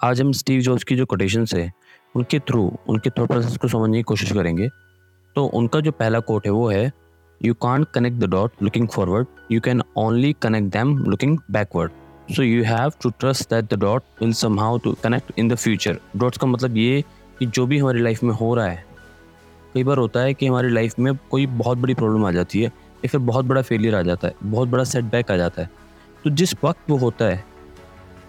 आज हम Steve jobs की जो कोटेशंस है, उनके थ्रू उनके थॉट प्रोसेस को समझने की कोशिश करेंगे। तो उनका जो पहला कोट है वो है you can connect the dot looking forward you can only connect them looking backward so you have to trust that the dot will somehow to connect in the future dots का मतलब ये कि जो भी हमारी लाइफ में हो रहा है, कई बार होता है कि हमारी लाइफ में कोई बहुत बड़ी प्रॉब्लम आ जाती है, या फिर बहुत बड़ा फेलियर आ जाता है, बहुत बड़ा सेटबैक आ जाता है। तो जिस वक्त वो होता है,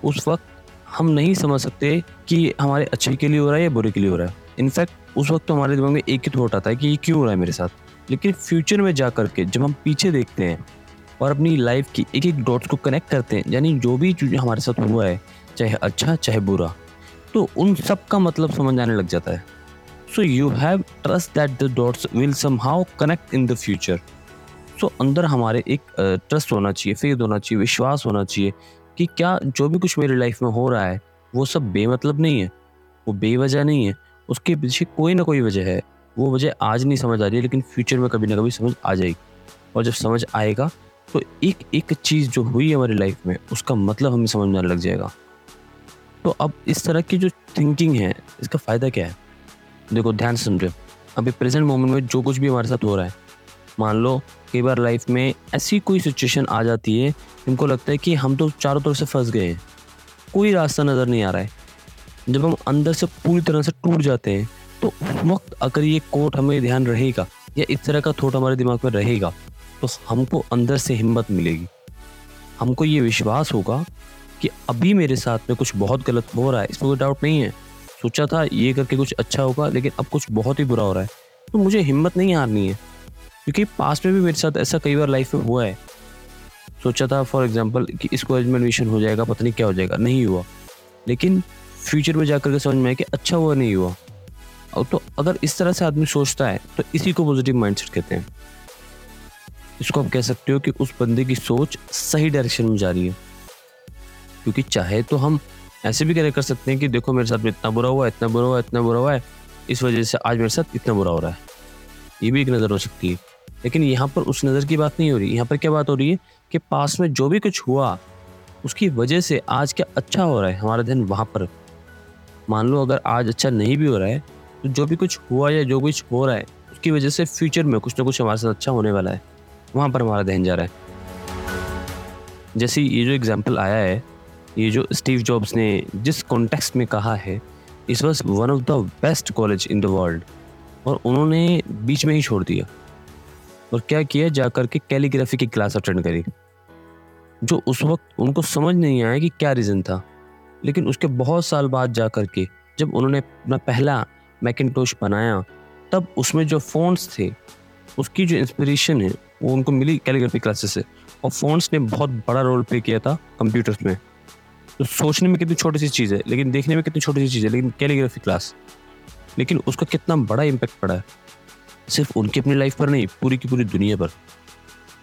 उस वक्त हम नहीं समझ सकते कि हमारे अच्छे के लिए हो रहा है या बुरे के लिए हो रहा है। इनफैक्ट उस वक्त तो हमारे दिमाग में एक ही थॉट आता है कि ये क्यों हो रहा है मेरे साथ। लेकिन फ्यूचर में जा कर के जब हम पीछे देखते हैं और अपनी लाइफ की एक एक डॉट्स को कनेक्ट करते हैं, यानी जो भी चीज़ हमारे साथ हुआ है, चाहे अच्छा चाहे बुरा तो उन सब का मतलब समझ आने लग जाता है। So you have trust that the dots will somehow connect in the future so अंदर हमारे एक ट्रस्ट होना चाहिए फेथ होना चाहिए, विश्वास होना चाहिए कि क्या जो भी कुछ मेरी लाइफ में हो रहा है, वो सब बेमतलब नहीं है? वो बेवजह नहीं है? उसके पीछे कोई ना कोई वजह है। वो वजह आज नहीं समझ आ रही है लेकिन फ्यूचर में कभी ना कभी समझ आ जाएगी। और जब समझ आएगा तो एक एक चीज़ जो हुई है हमारी लाइफ में, उसका मतलब हमें समझ में लग जाएगा। तो अब इस तरह की जो थिंकिंग है, इसका फ़ायदा क्या है? देखो, ध्यान से समझो। अभी प्रेजेंट मोमेंट में जो कुछ भी हमारे साथ हो रहा है मान लो, कई बार लाइफ में ऐसी कोई सिचुएशन आ जाती है, जिनको लगता है कि हम तो चारों तरफ़ से फंस गए हैं। कोई रास्ता नज़र नहीं आ रहा है। जब हम अंदर से पूरी तरह से टूट जाते हैं तो वक्त अगर ये कोट हमें ध्यान रहेगा, या इस तरह का थॉट हमारे दिमाग में रहेगा तो हमको अंदर से हिम्मत मिलेगी। हमको ये विश्वास होगा कि अभी मेरे साथ में कुछ बहुत गलत हो रहा है, इसमें कोई डाउट नहीं है। सोचा था ये करके कुछ अच्छा होगा, लेकिन अब कुछ बहुत ही बुरा हो रहा है। तो मुझे हिम्मत नहीं हारनी है। क्योंकि पास्ट में भी मेरे साथ ऐसा कई बार लाइफ में हुआ है। सोचा था फॉर एग्ज़ाम्पल कि इस कॉलेज में एडमिशन हो जाएगा, पता नहीं क्या हो जाएगा। नहीं हुआ। लेकिन फ्यूचर में जाकर के समझ में आया कि अच्छा हुआ, नहीं हुआ। और तो अगर इस तरह से आदमी सोचता है तो इसी को पॉजिटिव माइंडसेट कहते हैं। इसको आप कह सकते हो कि उस बंदे की सोच सही डायरेक्शन में जा रही है। क्योंकि चाहे तो हम ऐसे भी कह कर सकते हैं कि देखो, मेरे साथ में इतना बुरा हुआ, इतना बुरा हुआ, इतना बुरा हुआ है। इस वजह से आज मेरे साथ इतना बुरा हो रहा है। ये भी एक नज़र हो सकती है। लेकिन यहाँ पर उस नज़र की बात नहीं हो रही। यहाँ पर क्या बात हो रही है कि पास में जो भी कुछ हुआ, उसकी वजह से आज क्या अच्छा हो रहा है? हमारा ध्यान वहाँ पर मान लो अगर आज अच्छा नहीं भी हो रहा है तो जो भी कुछ हुआ या जो कुछ हो रहा है, उसकी वजह से फ्यूचर में कुछ ना कुछ हमारे साथ अच्छा होने वाला है। वहाँ पर हमारा ध्यान जा रहा है। जैसे ये जो एग्ज़ाम्पल आया है, ये जो स्टीव जॉब्स ने जिस कॉन्टेक्स्ट में कहा है, इस was one of the best college in the world और उन्होंने बीच में ही छोड़ दिया। और क्या किया? जा कर के कैलीग्राफी की क्लास अटेंड करी। जो उस वक्त उनको समझ नहीं आया कि क्या रीज़न था। लेकिन उसके बहुत साल बाद जा कर के, जब उन्होंने अपना पहला मैकिनटोश बनाया, तब उसमें जो फ़ोन्स थे, उसकी जो इंस्पिरेशन है, वो उनको मिली कैलीग्राफी क्लासेस से। और फ़ोन्स ने बहुत बड़ा रोल प्ले किया था कंप्यूटर्स में। तो सोचने में कितनी छोटी सी चीज़ है, लेकिन देखने में कितनी छोटी सी चीज़ है, लेकिन कैलीग्राफी क्लास लेकिन उसका कितना बड़ा इम्पैक्ट पड़ा है। सिर्फ़ उनकी अपनी लाइफ पर नहीं, पूरी की पूरी दुनिया पर।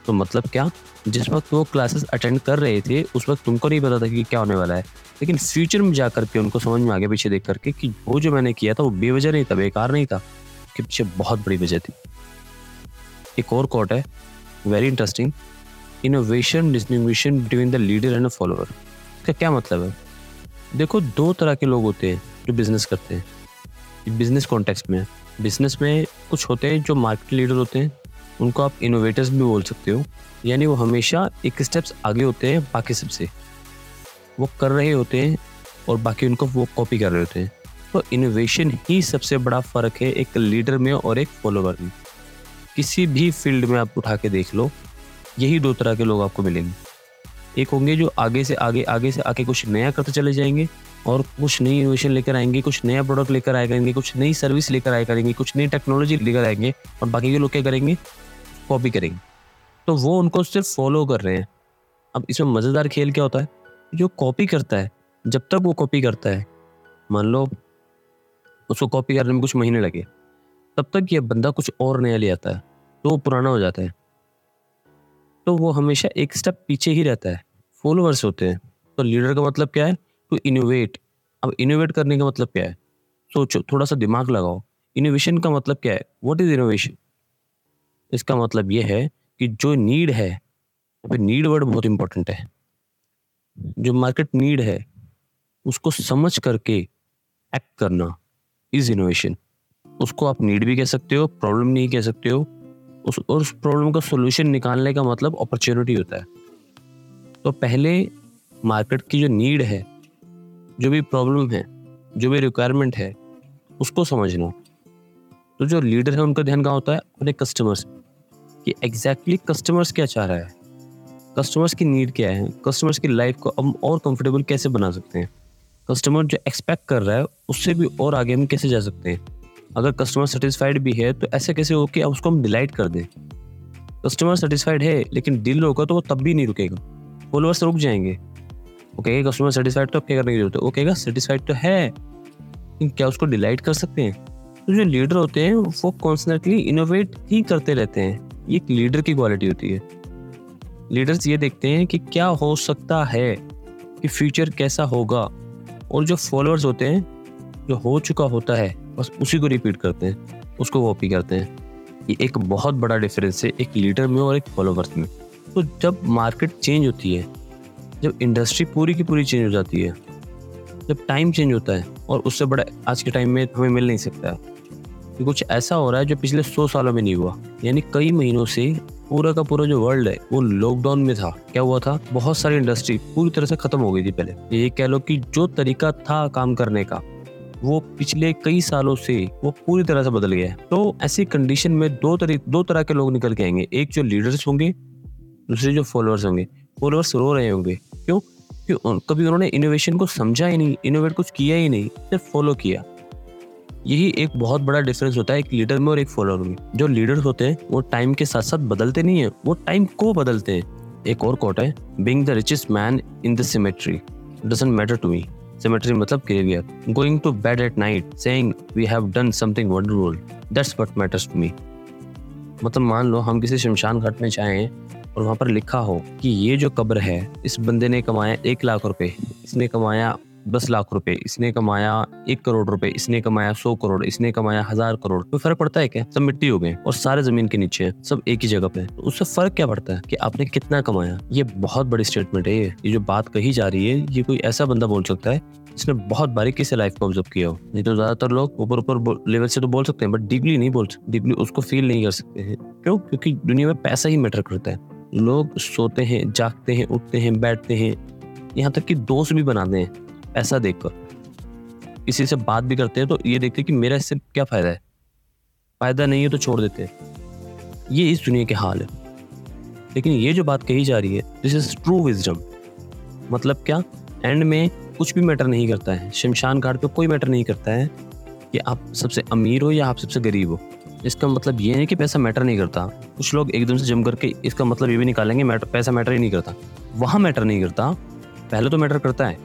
तो मतलब क्या? जिस वक्त वो क्लासेस अटेंड कर रहे थे, उस वक्त तुमको नहीं पता था कि क्या होने वाला है। लेकिन फ्यूचर में जा करके उनको समझ में आगे पीछे देख करके कि वो जो मैंने किया था, वो बेवजह नहीं था, बेकार नहीं था उसके पीछे बहुत बड़ी वजह थी। एक और कोट है very interesting innovation distinguishes between the leader and follower इसका क्या मतलब है? देखो, दो तरह के लोग होते हैं जो बिज़नेस करते हैं। बिज़नेस कॉन्टेक्स्ट में बिज़नेस में कुछ होते हैं जो मार्केट लीडर होते हैं, उनको आप इनोवेटर्स भी बोल सकते हो। यानी वो हमेशा एक स्टेप्स आगे होते हैं, बाकी सबसे। वो कर रहे होते हैं और बाकी उनको वो कॉपी कर रहे होते हैं। तो इनोवेशन ही सबसे बड़ा फ़र्क है एक लीडर में और एक फॉलोवर में। किसी भी फ़ील्ड में आप उठा के देख लो, यही दो तरह के लोग आपको मिलेंगे। एक होंगे जो आगे से आगे आगे से आके कुछ नया करते चले जाएँगे और कुछ नई इनोवेशन लेकर आएँगे, कुछ नया प्रोडक्ट लेकर आए करेंगे, कुछ नई सर्विस लेकर आए करेंगे, कुछ नई टेक्नोलॉजी लेकर आएँगे और बाकी के लोग क्या करेंगे? कॉपी करेंगे। तो वो उनको सिर्फ़ फॉलो कर रहे हैं। अब इसमें मज़ेदार खेल क्या होता है? जो कॉपी करता है, जब तक वो कॉपी करता है, मान लो उसको कॉपी करने में कुछ महीने लगे, तब तक ये बंदा कुछ और नया ले आता है तो वो पुराना हो जाता है। तो वो हमेशा एक स्टेप पीछे ही रहता है। फॉलोअर्स होते हैं। तो लीडर का मतलब क्या है? टू इनोवेट अब इनोवेट करने का मतलब क्या है? सोचो, थोड़ा सा दिमाग लगाओ। इनोवेशन का मतलब क्या है? व्हाट इज़ इनोवेशन इसका मतलब ये है कि जो नीड है फिर नीड वर्ड बहुत इंपॉर्टेंट है। जो मार्केट नीड है, उसको समझ करके एक्ट करना इज़ इनोवेशन उसको आप नीड भी कह सकते हो प्रॉब्लम नहीं कह सकते हो। उस, और उस प्रॉब्लम का सोल्यूशन निकालने का मतलब अपॉर्चुनिटी होता है। तो पहले मार्केट की जो नीड है जो भी प्रॉब्लम है, जो भी रिक्वायरमेंट है, उसको समझना। तो जो लीडर है, उनका ध्यान कहाँ होता है? अपने कस्टमर्स कि एग्जैक्टली कस्टमर्स क्या चाह रहा है? कस्टमर्स की नीड क्या है? कस्टमर्स की लाइफ को हम और कंफर्टेबल कैसे बना सकते हैं? कस्टमर जो एक्सपेक्ट कर रहा है, उससे भी और आगे हम कैसे जा सकते हैं? अगर कस्टमर सेटिस्फाइड भी है तो ऐसे कैसे हो कि अब उसको हम डिलाइट कर दें? कस्टमर सेटिस्फाइड है, लेकिन दिल रोका तो वो तब भी नहीं रुकेगा। फॉलोअर्स रुक जाएँगे। वो कस्टमर सेटिस्फाइड तो क्या करने की ज़रूरत है? वो कहेगा सेटिस्फाइड तो है। क्या उसको डिलाइट कर सकते हैं? तो जो लीडर होते हैं, वो कॉन्स्टेंटली इनोवेट ही करते रहते हैं। ये एक लीडर की क्वालिटी होती है। लीडर्स ये देखते हैं कि क्या हो सकता है, कि फ्यूचर कैसा होगा। और जो फॉलोअर्स होते हैं, जो हो चुका होता है, बस उसी को रिपीट करते हैं। उसको कॉपी करते हैं। ये एक बहुत बड़ा डिफरेंस है एक लीडर में और एक फॉलोवर्स में। तो जब मार्केट चेंज होती है जब इंडस्ट्री पूरी की पूरी चेंज हो जाती है, जब टाइम चेंज होता है और उससे बड़ा आज के टाइम में हमें मिल नहीं सकता कि कुछ ऐसा हो रहा है जो पिछले सौ सालों में नहीं हुआ। यानी कई महीनों से पूरा का पूरा जो वर्ल्ड है, वो लॉकडाउन में था। क्या हुआ था? बहुत सारी इंडस्ट्री पूरी तरह से खत्म हो गई थी पहले। ये कह लो कि जो तरीका था काम करने का, वो पिछले कई सालों से वो पूरी तरह से बदल गया है। तो ऐसी कंडीशन में दो तरह दो तरह के लोग निकल के आएँगे। एक जो लीडर्स होंगे, दूसरे जो फॉलोअर्स होंगे। फॉलोअर्स रो रहे होंगे। क्यों? क्यों? कभी उन्होंने इनोवेशन को समझा ही नहीं इनोवेट कुछ किया ही नहीं, सिर्फ़ फॉलो किया। यही एक बहुत बड़ा डिफरेंस होता है एक लीडर में और एक फॉलोअर में। जो लीडर्स होते हैं, वो टाइम के साथ साथ बदलते नहीं है, वो टाइम को बदलते हैं। एक और कोट है being the richest man in the cemetery doesn't matter to me cemetery मतलब graveyard going to bed at night saying we have done something wonderful that's what matters to me मतलब मान लो, हम किसी शमशान घाट में जाएँ और वहाँ पर लिखा हो कि ये जो कब्र है, इस बंदे ने कमाया एक लाख रुपए, इसने कमाया दस लाख रुपए, इसने कमाया एक करोड़ रुपए, इसने कमाया सौ करोड़, इसने कमाया हज़ार करोड़। कोई फ़र्क पड़ता है क्या? सब मिट्टी हो गए और सारे ज़मीन के नीचे सब एक ही जगह पे। तो उससे फ़र्क क्या पड़ता है कि आपने कितना कमाया? ये बहुत बड़ी स्टेटमेंट है ये। ये जो बात कही जा रही है, ये कोई ऐसा बंदा बोल सकता है जिसने बहुत बारीकी से लाइफ को ऑब्ज़र्व किया हो। नहीं तो ज़्यादातर लोग ऊपर ऊपर लेवल से तो बोल सकते हैं बट डीपली नहीं बोल सकते डीपली उसको फील नहीं कर सकते हैं। क्यों? क्योंकि दुनिया में पैसा ही मैटर करता है। लोग सोते हैं, जागते हैं, उठते हैं, बैठते हैं। यहाँ तक कि दोस्त भी बनाते हैं, ऐसा देखकर। किसी से बात भी करते हैं तो ये देखते हैं कि मेरा इससे क्या फ़ायदा है? फ़ायदा नहीं है तो छोड़ देते ये इस दुनिया के हाल है। लेकिन ये जो बात कही जा रही है दिस इज़ ट्रू विजडम मतलब क्या? एंड में कुछ भी मैटर नहीं करता है। शमशान घाट पे कोई मैटर नहीं करता है कि आप सबसे अमीर हो या आप सबसे गरीब हो। इसका मतलब ये है कि पैसा मैटर नहीं करता। कुछ लोग एकदम से जम करके इसका मतलब ये भी निकालेंगे मैटर पैसा मैटर ही नहीं करता। वहाँ मैटर नहीं करता। पहले तो मैटर करता है,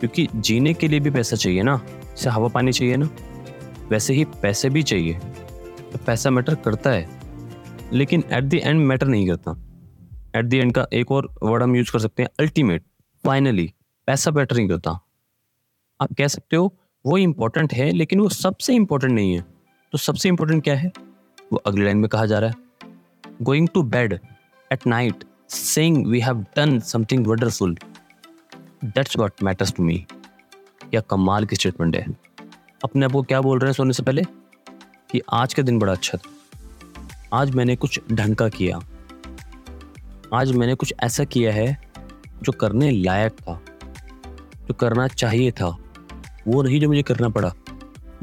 क्योंकि जीने के लिए भी पैसा चाहिए ना। जैसे हवा पानी चाहिए ना, वैसे ही पैसे भी चाहिए। तो पैसा मैटर करता है, लेकिन एट द एंड मैटर नहीं करता। एट द एंड का एक और वर्ड हम यूज़ कर सकते हैं अल्टीमेट फाइनली पैसा मैटर नहीं करता। आप कह सकते हो, वो इंपॉर्टेंट है, लेकिन वो सबसे इंपॉर्टेंट नहीं है। तो सबसे इंपॉर्टेंट क्या है? वो अगली लाइन में कहा जा रहा है। Going to bed at night saying we have done something wonderful that's what matters to me क्या कमाल की स्टेटमेंट है। अपने आप को क्या बोल रहे हैं सोने से पहले? कि आज का दिन बड़ा अच्छा था। आज मैंने कुछ ढंग का किया। आज मैंने कुछ ऐसा किया है जो करने लायक था, जो करना चाहिए था। वो नहीं जो मुझे करना पड़ा,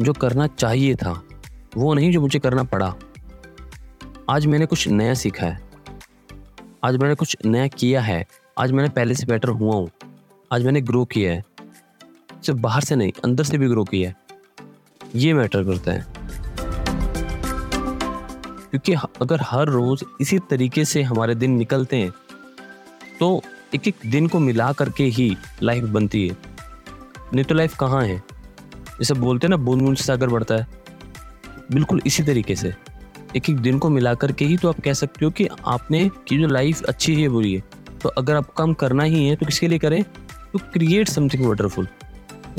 जो करना चाहिए था। वो नहीं जो मुझे करना पड़ा। आज मैंने कुछ नया सीखा है। आज मैंने कुछ नया किया है। आज मैंने पहले से बेटर हुआ हूँ। आज मैंने ग्रो किया है। सिर्फ़ बाहर से नहीं, अंदर से भी ग्रो किया है। ये मैटर करता है। क्योंकि अगर हर रोज इसी तरीके से हमारे दिन निकलते हैं तो एक एक दिन को मिला करके ही लाइफ बनती है। नहीं तो लाइफ कहाँ है? जैसे बोलते हैं ना बूंद बूंद सागर बढ़ता है। बिल्कुल इसी तरीके से। एक एक दिन को मिला करके ही तो आप कह सकते हो कि आपने की जो लाइफ अच्छी है, बुरी है। तो अगर आप काम करना ही है तो किसके लिए करें? टू क्रिएट समथिंग वंडरफुल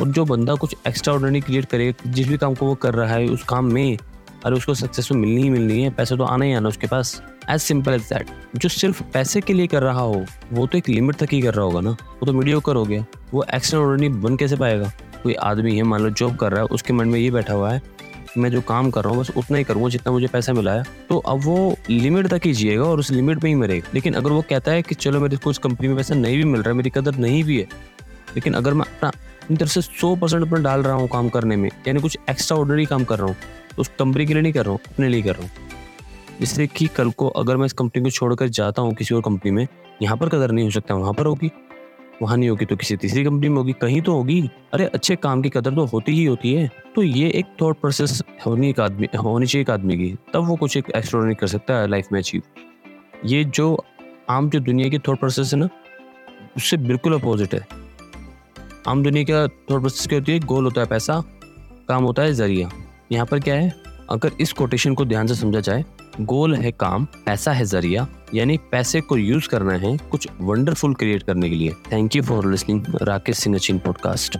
और जो बंदा कुछ एक्स्ट्रा ऑर्डनरी क्रिएट करे, जिस भी काम को वो कर रहा है, उस काम में, अरे उसको सक्सेस में मिलनी ही मिलनी है, पैसे तो आना ही आना उसके पास। एज सिंपल एज दैट जो सिर्फ़ पैसे के लिए कर रहा हो, वो तो एक लिमिट तक ही कर रहा होगा ना। वो तो मीडियो कर हो गया। वो एक्स्ट्रा ऑर्डनरी बन कैसे पाएगा? कोई आदमी है, मान लो जॉब कर रहा है, उसके मन में ये बैठा हुआ है मैं जो काम कर रहा हूँ, बस उतना ही करूँगा जितना मुझे पैसा मिला है। तो अब वो लिमिट तक ही जिएगा और उस लिमिट में ही मरेगा। लेकिन अगर वो कहता है कि चलो मेरे को उस कंपनी में पैसा नहीं भी मिल रहा है, मेरी कदर नहीं भी है, लेकिन अगर मैं अपना इन तरह से सौ परसेंट अपना डाल रहा हूँ काम करने में, यानी कुछ एक्स्ट्रा ऑर्डनरी काम कर रहा हूँ तो उस कंपनी के लिए नहीं कर रहा हूँ, अपने लिए कर रहा हूँ। जिससे कि कल को अगर मैं इस कंपनी को छोड़कर जाता हूँ किसी और कंपनी में, यहाँ पर कदर नहीं हो सकता, वहाँ पर होगी। वहाँ नहीं होगी तो किसी तीसरी कंपनी में होगी, कहीं तो होगी। अरे, अच्छे काम की कदर तो होती ही होती है। तो ये एक थॉट प्रोसेस होनी एक आदमी, होनी चाहिए एक आदमी की। तब वो कुछ एक एक्स्ट्रॉर्डनरी कर सकता है लाइफ में अचीव ये जो आम जो दुनिया की थॉट प्रोसेस है ना, उससे बिल्कुल अपोजिट है। आम दुनिया का थॉट प्रोसेस क्या होती है? गोल होता है पैसा, काम होता है ज़रिया। यहाँ पर क्या है? अगर इस कोटेशन को ध्यान से समझा जाए गोल है काम, पैसा है ज़रिया, यानी पैसे को यूज़ करना है कुछ वंडरफुल क्रिएट करने के लिए। Thank you for listening Rakesh Singh Achin podcast